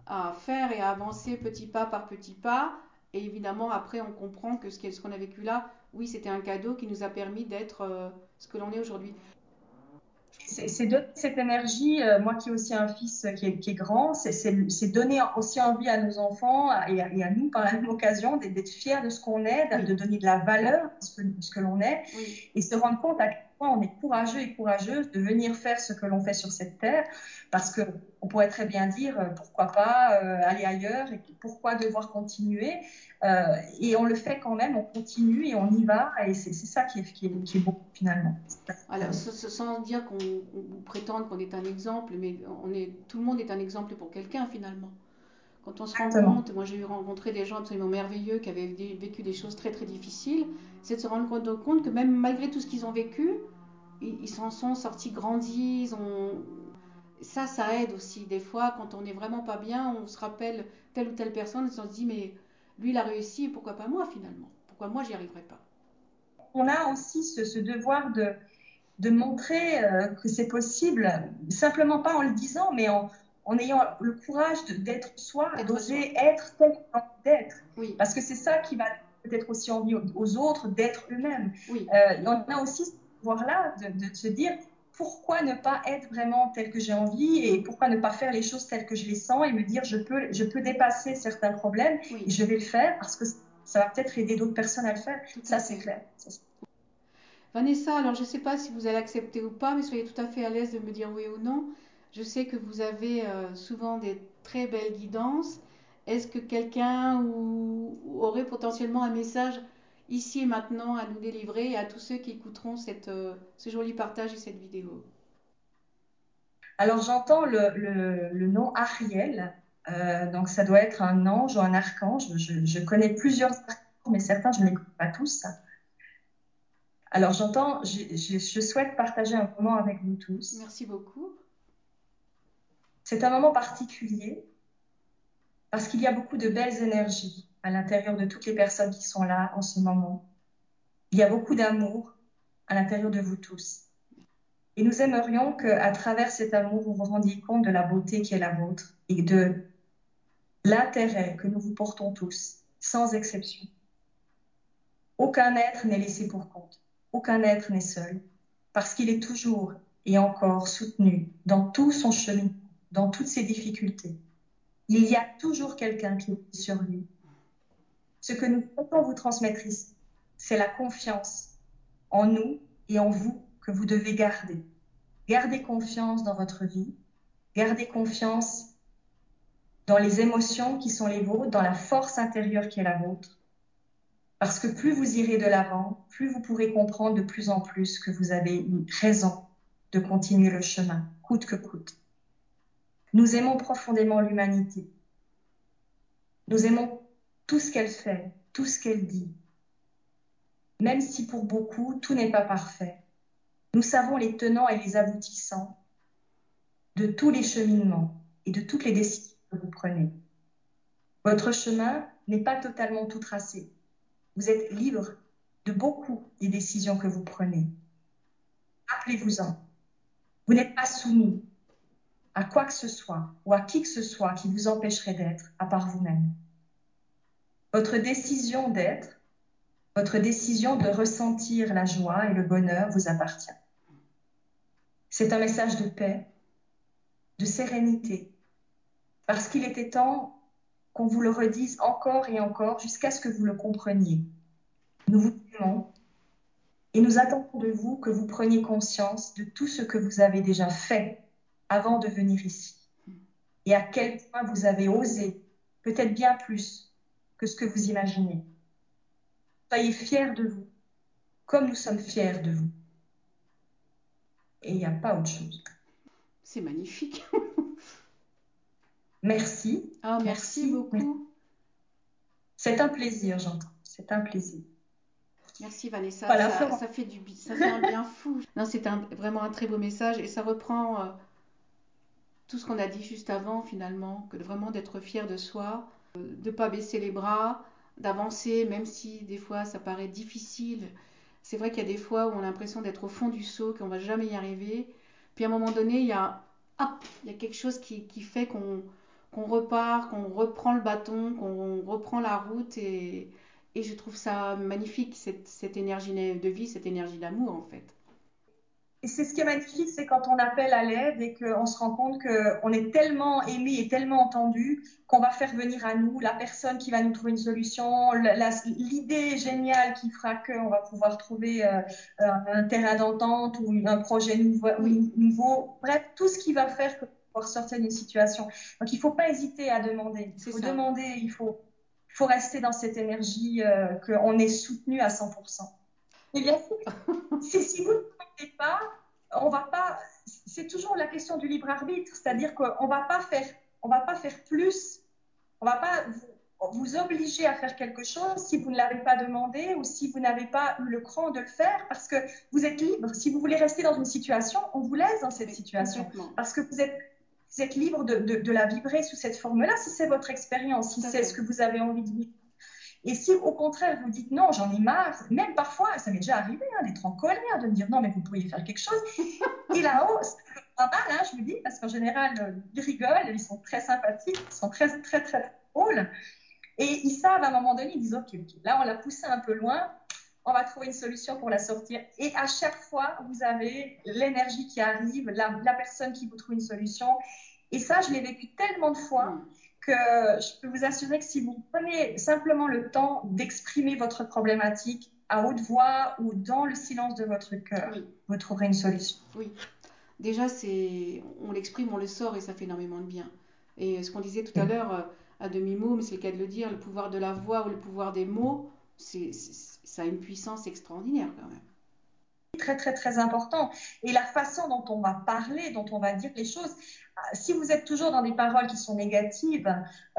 à faire et à avancer petit pas par petit pas. Et évidemment, après, on comprend que ce qu'on a vécu là, oui, c'était un cadeau qui nous a permis d'être euh, ce que l'on est aujourd'hui. C'est donner cette énergie, euh, moi qui ai aussi un fils qui est, grand, c'est donner aussi envie à nos enfants et à, nous par la même occasion d'être fiers de ce qu'on est, de donner de la valeur à ce que, l'on est et se rendre compte à on est courageux et courageuse de venir faire ce que l'on fait sur cette terre, parce que on pourrait très bien dire euh, pourquoi pas euh, aller ailleurs et pourquoi devoir continuer. Euh, et on le fait quand même, on continue et on y va, et c'est ça qui est, qui, est, finalement. Alors, sans dire qu'on prétende qu'on est un exemple, mais on est, tout le monde est un exemple pour quelqu'un finalement. Quand on se rend compte, moi j'ai eu rencontré des gens absolument merveilleux qui avaient vécu des choses très très difficiles, c'est de se rendre compte que même malgré tout ce qu'ils ont vécu, ils s'en sont sortis grandis. Ça, ça aide aussi. Des fois, quand on n'est vraiment pas bien, on se rappelle telle ou telle personne et on se dit, mais lui, il a réussi, pourquoi pas moi finalement? Pourquoi moi, j'y arriverai pas? On a aussi ce, devoir de, de montrer euh, que c'est possible, simplement pas en le disant, mais en, en ayant le courage d'être soi et d'oser être tel qu'on d'être. Oui. Parce que c'est ça qui va peut-être aussi envie aux autres d'être eux-mêmes. Oui. Euh, on a aussi pouvoir-là de, de, se dire pourquoi ne pas être vraiment tel que j'ai envie et pourquoi ne pas faire les choses telles que je les sens et me dire je peux, je peux dépasser certains problèmes et je vais le faire parce que ça va peut-être aider d'autres personnes à le faire. ça, c'est clair. Vanessa, alors je ne sais pas si vous allez accepter ou pas, mais soyez tout à fait à l'aise de me dire oui ou non. Je sais que vous avez euh, souvent des très belles guidances. Est-ce que quelqu'un aurait potentiellement un message ici et maintenant à nous délivrer et à tous ceux qui écouteront cette, euh, ce joli partage et cette vidéo Alors j'entends le, nom Ariel, euh, donc ça doit être un ange ou un archange. Je, connais plusieurs archanges, mais certains je ne les connais pas tous. Alors j'entends, je souhaite partager un moment avec vous tous. Merci beaucoup. C'est un moment particulier parce qu'il y a beaucoup de belles énergies à l'intérieur de toutes les personnes qui sont là en ce moment. Il y a beaucoup d'amour à l'intérieur de vous tous. Et nous aimerions qu'à travers cet amour, vous vous rendiez compte de la beauté qui est la vôtre et de l'intérêt que nous vous portons tous, sans exception. Aucun être n'est laissé pour compte. Aucun être n'est seul, parce qu'il est toujours et encore soutenu dans tout son chemin dans toutes ses difficultés. Il y a toujours quelqu'un qui est sur lui. Ce que nous pouvons vous transmettre ici, c'est la confiance en nous et en vous que vous devez garder. Gardez confiance dans votre vie, gardez confiance dans les émotions qui sont les vôtres, dans la force intérieure qui est la vôtre. Parce que plus vous irez de l'avant, plus vous pourrez comprendre de plus en plus que vous avez une raison de continuer le chemin, coûte que coûte. Nous aimons profondément l'humanité. Nous aimons tout ce qu'elle fait, tout ce qu'elle dit. Même si pour beaucoup, tout n'est pas parfait. Nous savons les tenants et les aboutissants de tous les cheminements et de toutes les décisions que vous prenez. Votre chemin n'est pas totalement tout tracé. Vous êtes libre de beaucoup des décisions que vous prenez. Rappelez-vous-en. Vous n'êtes pas soumis à quoi que ce soit ou à qui que ce soit qui vous empêcherait d'être à part vous-même. Votre décision d'être, votre décision de ressentir la joie et le bonheur vous appartient. C'est un message de paix, de sérénité, parce qu'il était temps qu'on vous le redise encore et encore jusqu'à ce que vous le compreniez. Nous vous aimons et nous attendons de vous que vous preniez conscience de tout ce que vous avez déjà fait avant de venir ici et à quel point vous avez osé, peut-être bien plus que ce que vous imaginez. Soyez fiers de vous, comme nous sommes fiers de vous. Et il n'y a pas autre chose. C'est magnifique. [LAUGHS] merci. Ah, merci, beaucoup. C'est un plaisir, j'entends. C'est un plaisir. Merci Vanessa. ça, fait du ça fait un bien fou. Non, c'est vraiment un très beau message et ça reprend euh, tout ce qu'on a dit juste avant finalement, que vraiment d'être fier de soi, de ne pas baisser les bras, d'avancer même si des fois ça paraît difficile. C'est vrai qu'il y a des fois où on a l'impression d'être au fond du seau, qu'on va jamais y arriver. Puis à un moment donné, il y a, il y a quelque chose qui, fait qu'on repart, qu'on reprend le bâton, qu'on reprend la route et, je trouve ça magnifique, cette énergie de vie, cette énergie d'amour en fait. Et c'est ce qui est magnifique, c'est quand on appelle à l'aide et qu'on se rend compte qu'on est tellement aimé et tellement entendu qu'on va faire venir à nous la personne qui va nous trouver une solution, l'idée géniale qui fera qu'on va pouvoir trouver euh, un terrain d'entente ou un projet nouveau, nouveau, Bref, tout ce qui va faire pouvoir sortir d'une situation. Donc il ne faut pas hésiter à demander. Il faut demander, il faut, faut rester dans cette énergie euh, qu'on est soutenu à 100%. Et bien sûr, si vous pas, on va pas. C'est toujours la question du libre arbitre, c'est-à-dire qu'on va pas faire, on va pas faire plus, on va pas vous obliger à faire quelque chose si vous ne l'avez pas demandé ou si vous n'avez pas eu le cran de le faire parce que vous êtes libre. Si vous voulez rester dans une situation, on vous laisse dans cette situation parce que vous êtes, vous êtes libre de, de, de, la vibrer sous cette forme-là si c'est votre expérience, si c'est ce que vous avez envie de vivre. Et si au contraire vous dites non, j'en ai marre, même parfois, ça m'est déjà arrivé hein, d'être en colère, de me dire non, mais vous pourriez faire quelque chose. Et là-haut, [LAUGHS] pas mal, hein, je vous dis, parce qu'en général, euh, ils rigolent, ils sont très sympathiques, ils sont très, très, très drôles. Et ils savent à un moment donné, ils disent ok, là on l'a poussé un peu loin, on va trouver une solution pour la sortir. Et à chaque fois, vous avez l'énergie qui arrive, la, la, personne qui vous trouve une solution. Et ça, je l'ai vécu tellement de fois. Que je peux vous assurer que si vous prenez simplement le temps d'exprimer votre problématique à haute voix ou dans le silence de votre cœur, oui. vous trouverez une solution. Oui. Déjà, c'est, on l'exprime, on le sort et ça fait énormément de bien. Et ce qu'on disait tout à l'heure à demi-mot, mais c'est le cas de le dire, le pouvoir de la voix ou le pouvoir des mots, c'est, ça a une puissance extraordinaire quand même très très très important. Et la façon dont on va parler, dont on va dire les choses, si vous êtes toujours dans des paroles qui sont négatives,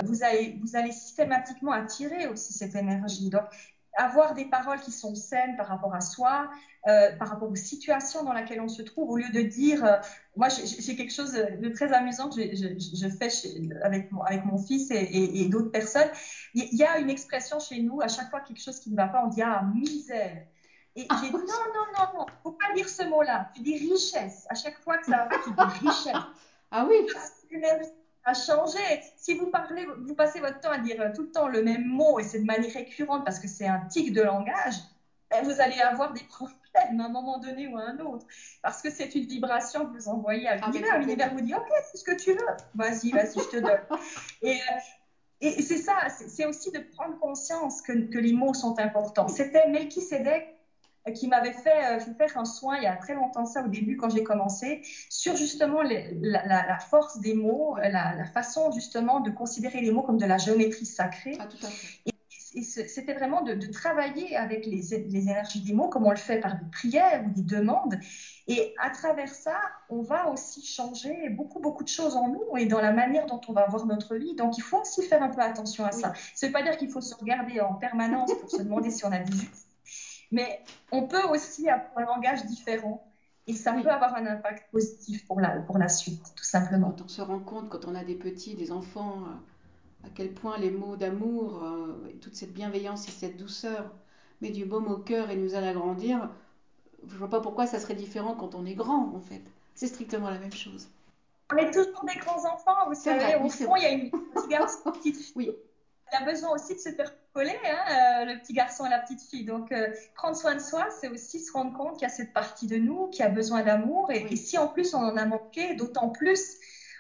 vous allez, vous allez systématiquement attirer aussi cette énergie. Donc, avoir des paroles qui sont saines par rapport à soi, euh, par rapport aux situations dans lesquelles on se trouve, au lieu de dire, euh, moi j'ai quelque chose de très amusant que je, fais avec, mon, fils et d'autres personnes. Il y a une expression chez nous, à chaque fois quelque chose qui ne va pas, on dit ah misère. Et j'ai dit non, non, non, non, faut pas dire ce mot-là. Tu dis richesse. À chaque fois que ça pas, tu dis richesse. [LAUGHS] Ah oui. A changé. Si vous parlez, vous passez votre temps à dire tout le temps le même mot et c'est de manière récurrente parce que c'est un tic de langage, ben, vous allez avoir des problèmes à un moment donné ou à un autre. Parce que c'est une vibration que vous envoyez à l'univers. Ah, l'univers vous dit, OK, c'est ce que tu veux. Vas-y, vas-y, je te donne. [LAUGHS] et, euh, et c'est ça, c'est aussi de prendre conscience que, que les mots sont importants. C'était Melchisedec qui m'avait fait, euh, faire un soin il y a très longtemps ça au début quand j'ai commencé sur justement les, la, la, la, force des mots, la, la, façon justement de considérer les mots comme de la géométrie sacrée. Ah, tout à fait. Et, et c'était vraiment de, de, travailler avec les, les, énergies des mots comme on le fait par des prières ou des demandes. Et à travers ça, on va aussi changer beaucoup, beaucoup de choses en nous et dans la manière dont on va voir notre vie. Donc, il faut aussi faire un peu attention à oui. ça. Ça ne veut pas dire qu'il faut se regarder en permanence pour se demander si on a dit juste mais on peut aussi avoir un langage différent et ça oui. peut avoir un impact positif pour la, pour la suite, tout simplement. Quand on se rend compte, quand on a des petits, des enfants, à quel point les mots d'amour, euh, toute cette bienveillance et cette douceur met du baume au cœur et nous aide à grandir, je ne vois pas pourquoi ça serait différent quand on est grand, en fait. C'est strictement la même chose. On est toujours des grands enfants, vous savez. Vrai, au fond, il y a une petite garçon, petite fille. [LAUGHS] Oui. Il a besoin aussi de se faire coller, hein, euh, le petit garçon et la petite fille. Donc, euh, prendre soin de soi, c'est aussi se rendre compte qu'il y a cette partie de nous qui a besoin d'amour. Et, oui. et, si en plus on en a manqué, d'autant plus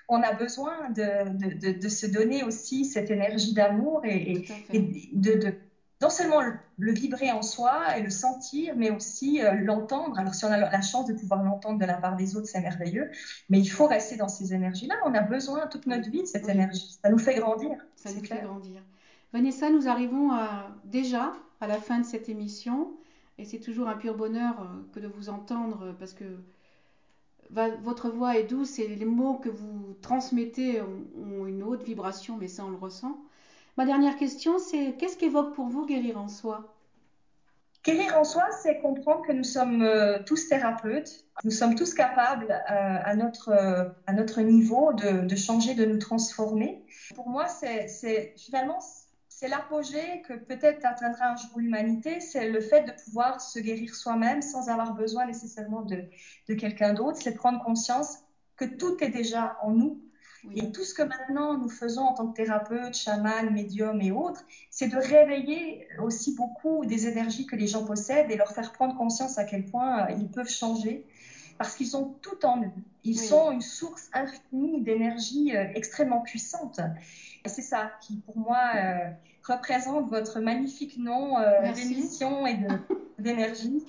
on a besoin de, de, de, de, se donner aussi cette énergie d'amour et, et de, non seulement le, le, vibrer en soi et le sentir, mais aussi euh, l'entendre. Alors, si on a la chance de pouvoir l'entendre de la part des autres, c'est merveilleux. Mais il faut rester dans ces énergies-là. On a besoin toute notre vie de cette oui. énergie. Ça nous fait grandir. Ça nous clair. fait grandir. Vanessa, nous arrivons à, déjà à la fin de cette émission et c'est toujours un pur bonheur euh, que de vous entendre parce que votre voix est douce et les mots que vous transmettez ont une haute vibration, mais ça on le ressent. Ma dernière question, c'est qu'est-ce qu'évoque pour vous guérir en soi? Guérir en soi, c'est comprendre que nous sommes euh, tous thérapeutes, nous sommes tous capables euh, à, notre, euh, niveau de, changer, de nous transformer. Pour moi, c'est finalement c'est l'apogée que peut-être atteindra un jour l'humanité, c'est le fait de pouvoir se guérir soi-même sans avoir besoin nécessairement de, de quelqu'un d'autre, c'est prendre conscience que tout est déjà en nous. Oui. Et tout ce que maintenant nous faisons en tant que thérapeute, chaman, médium et autres, c'est de réveiller aussi beaucoup des énergies que les gens possèdent et leur faire prendre conscience à quel point ils peuvent changer parce qu'ils ont tout en eux. Ils oui. sont une source infinie d'énergie euh, extrêmement puissante. C'est ça qui, pour moi, euh, représente votre magnifique nom euh, d'émission et [LAUGHS] d'énergie.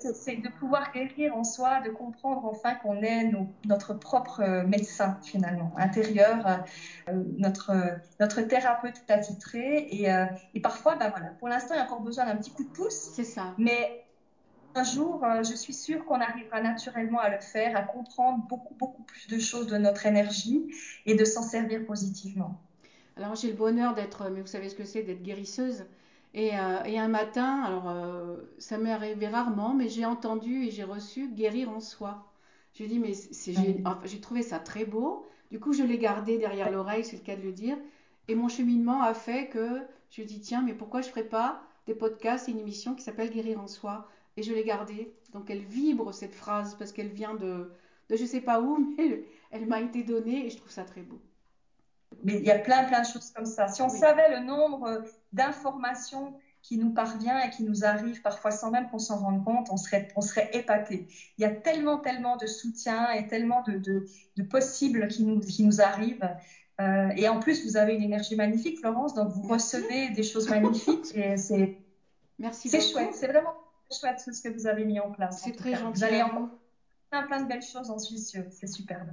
C'est de pouvoir guérir en soi, de comprendre enfin qu'on est nos, notre propre euh, médecin finalement intérieur, euh, notre notre thérapeute attitré et, et parfois, ben voilà, pour l'instant il y a encore besoin d'un petit coup de pouce. C'est ça. Mais un jour, euh, je suis sûre qu'on arrivera naturellement à le faire, à comprendre beaucoup, beaucoup plus de choses de notre énergie et de s'en servir positivement. Alors j'ai le bonheur d'être, mais vous savez ce que c'est, d'être guérisseuse. Et, euh, et, un matin, alors euh, ça m'est arrivé rarement, mais j'ai entendu et j'ai reçu guérir en soi. J'ai dit, mais c'est, j'ai, enfin, j'ai trouvé ça très beau. Du coup, je l'ai gardé derrière l'oreille, c'est le cas de le dire. Et mon cheminement a fait que je dis, tiens, mais pourquoi je ne ferais pas des podcasts et une émission qui s'appelle Guérir en soi? Et je l'ai gardée. Donc elle vibre cette phrase parce qu'elle vient de, de je ne sais pas où, [LAUGHS] mais elle, elle m'a été donnée et je trouve ça très beau. Mais il y a plein, plein de choses comme ça. Si on oui. savait le nombre d'informations qui nous parvient et qui nous arrive parfois sans même qu'on s'en rende compte, on serait, on serait épaté. Il y a tellement, tellement de soutien et tellement de, de, de possibles qui nous, qui nous arrivent. Euh, et en plus, vous avez une énergie magnifique, Florence, donc vous Merci. recevez des choses magnifiques et c'est Merci c'est chouette. C'est vraiment chouette ce que vous avez mis en place. C'est très gentil. Vous allez en plein, plein de belles choses, en suis sûre. C'est superbe.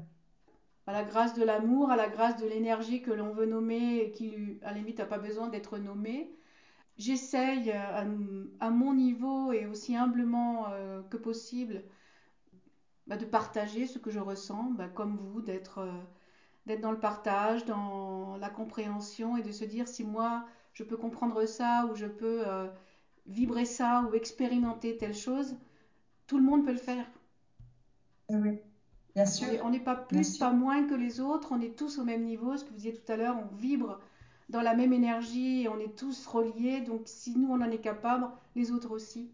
À la grâce de l'amour, à la grâce de l'énergie que l'on veut nommer et qui, à la limite, n'a pas besoin d'être nommée. J'essaye à, à, mon niveau et aussi humblement euh, que possible bah, de partager ce que je ressens, bah, comme vous, d'être euh, d'être dans le partage, dans la compréhension et de se dire si moi je peux comprendre ça ou je peux euh, vibrer ça ou expérimenter telle chose, tout le monde peut le faire. Oui, bien sûr. On n'est pas plus, pas moins que les autres, on est tous au même niveau. Ce que vous disiez tout à l'heure, on vibre dans la même énergie et on est tous reliés. Donc si nous on en est capable, les autres aussi.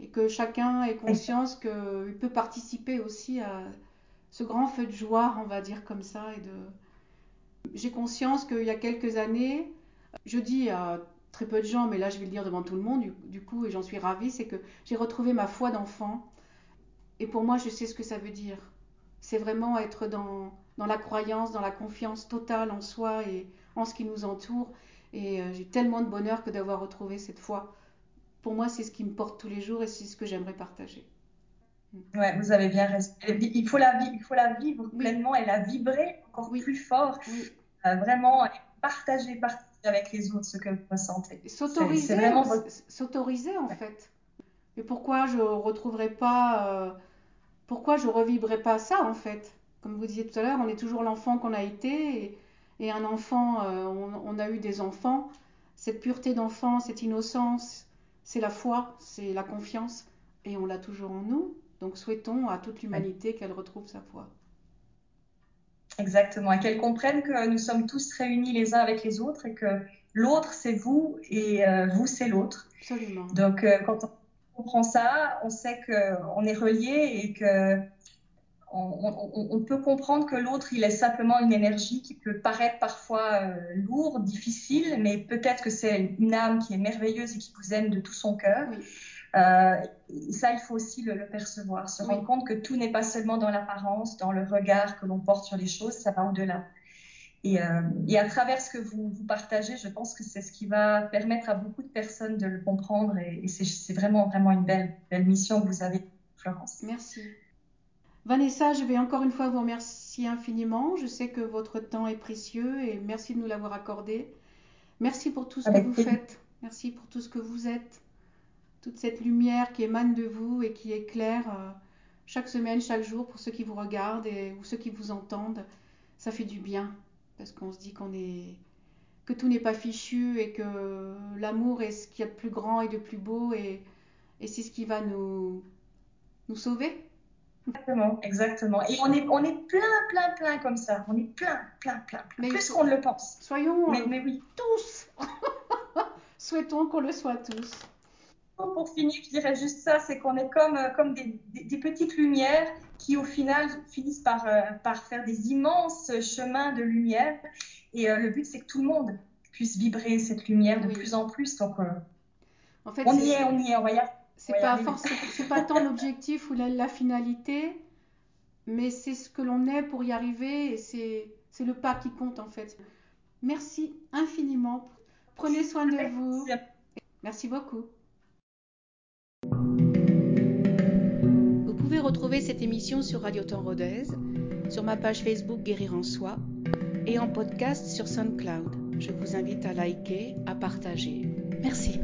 Et que chacun ait conscience qu'il peut participer aussi à ce grand feu de joie, on va dire comme ça. Et de... J'ai conscience qu'il y a quelques années, je dis à très peu de gens, mais là je vais le dire devant tout le monde, du, du coup, et j'en suis ravie, c'est que j'ai retrouvé ma foi d'enfant. Et pour moi, je sais ce que ça veut dire. C'est vraiment être dans, dans la croyance, dans la confiance totale en soi et en ce qui nous entoure. Et euh, j'ai tellement de bonheur que d'avoir retrouvé cette foi. Pour moi, c'est ce qui me porte tous les jours et c'est ce que j'aimerais partager. Ouais, vous avez bien raison. Il faut la, il faut la vivre oui. pleinement et la vibrer encore oui. plus fort. Oui. Euh, vraiment partager, partager avec les autres ce que vous ressentez. S'autoriser, vraiment... s'autoriser en ouais. fait. Et pourquoi je retrouverai pas, euh, pourquoi je revivrai pas ça en fait? Comme vous disiez tout à l'heure, on est toujours l'enfant qu'on a été et, et un enfant, euh, on, on, a eu des enfants. Cette pureté d'enfant, cette innocence, c'est la foi, c'est la confiance et on l'a toujours en nous. Donc souhaitons à toute l'humanité qu'elle retrouve sa foi. Exactement, et qu'elle comprenne que nous sommes tous réunis les uns avec les autres et que l'autre c'est vous et euh, vous c'est l'autre. Absolument. Donc euh, quand on comprend ça, on sait qu'on est reliés et que on, on, on, peut comprendre que l'autre il est simplement une énergie qui peut paraître parfois euh, lourde, difficile, mais peut-être que c'est une âme qui est merveilleuse et qui vous aime de tout son cœur. Oui. Euh, ça, il faut aussi le, le percevoir, se Oui. rendre compte que tout n'est pas seulement dans l'apparence, dans le regard que l'on porte sur les choses, ça va au-delà. Et, euh, et, à travers ce que vous, vous partagez, je pense que c'est ce qui va permettre à beaucoup de personnes de le comprendre. Et, et c'est vraiment, vraiment une belle, belle mission que vous avez, Florence. Merci. Vanessa, je vais encore une fois vous remercier infiniment. Je sais que votre temps est précieux et merci de nous l'avoir accordé. Merci pour tout ce Avec que vous faites. Merci pour tout ce que vous êtes toute cette lumière qui émane de vous et qui éclaire euh, chaque semaine, chaque jour pour ceux qui vous regardent et, ou ceux qui vous entendent. Ça fait du bien parce qu'on se dit qu'on est que tout n'est pas fichu et que l'amour est ce qu'il y a de plus grand et de plus beau et, et c'est ce qui va nous nous sauver. Exactement, exactement. Et on est, on est plein, plein, plein comme ça. On est plein, plein, plein. plein. Mais plus qu'on ne le pense. Soyons mais, mais oui. tous. [LAUGHS] Souhaitons qu'on le soit tous pour finir, je dirais juste ça, c'est qu'on est comme, comme des, des, des, petites lumières qui au final finissent par, euh, par faire des immenses chemins de lumière. Et euh, le but, c'est que tout le monde puisse vibrer cette lumière de oui. plus en plus. Donc, euh, en fait, on y est, on y est, on va y C'est pas, c'est pas tant l'objectif ou la, la, finalité, mais c'est ce que l'on est pour y arriver et c'est le pas qui compte en fait. Merci infiniment. Prenez soin de vous. Merci beaucoup. Retrouver cette émission sur Radio Temps Rodez, sur ma page Facebook Guérir en Soi et en podcast sur SoundCloud. Je vous invite à liker, à partager. Merci.